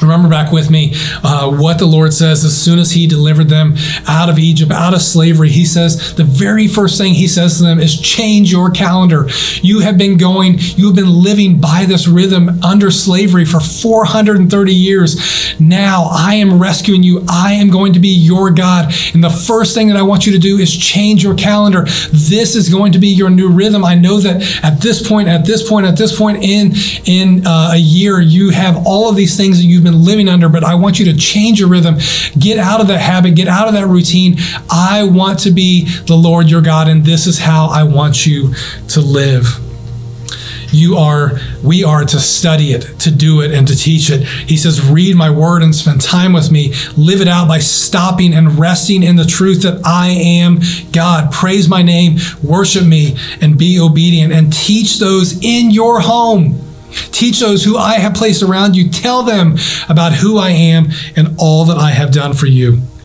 Remember back with me uh, what the Lord says as soon as He delivered them out of Egypt, out of slavery. He says the very first thing He says to them is change your calendar. You have been going, you have been living by this rhythm under slavery for 430 years. Now I am rescuing you. I am going to be your God. And the first thing that I want you to do is change your calendar. This is going to be your new rhythm. I know that at this point, at this point, at this point in in uh, a year, you have all of these things that you've been living under, but I want you to change your rhythm. Get out of that habit, get out of that routine. I want to be the Lord your God, and this is how I want you to live. You are we are to study it to do it and to teach it. He says read my word and spend time with me. Live it out by stopping and resting in the truth that i am god. Praise my name. Worship me and be obedient and teach those in your home Teach those who I have placed around you. Tell them about who I am and all that I have done for you.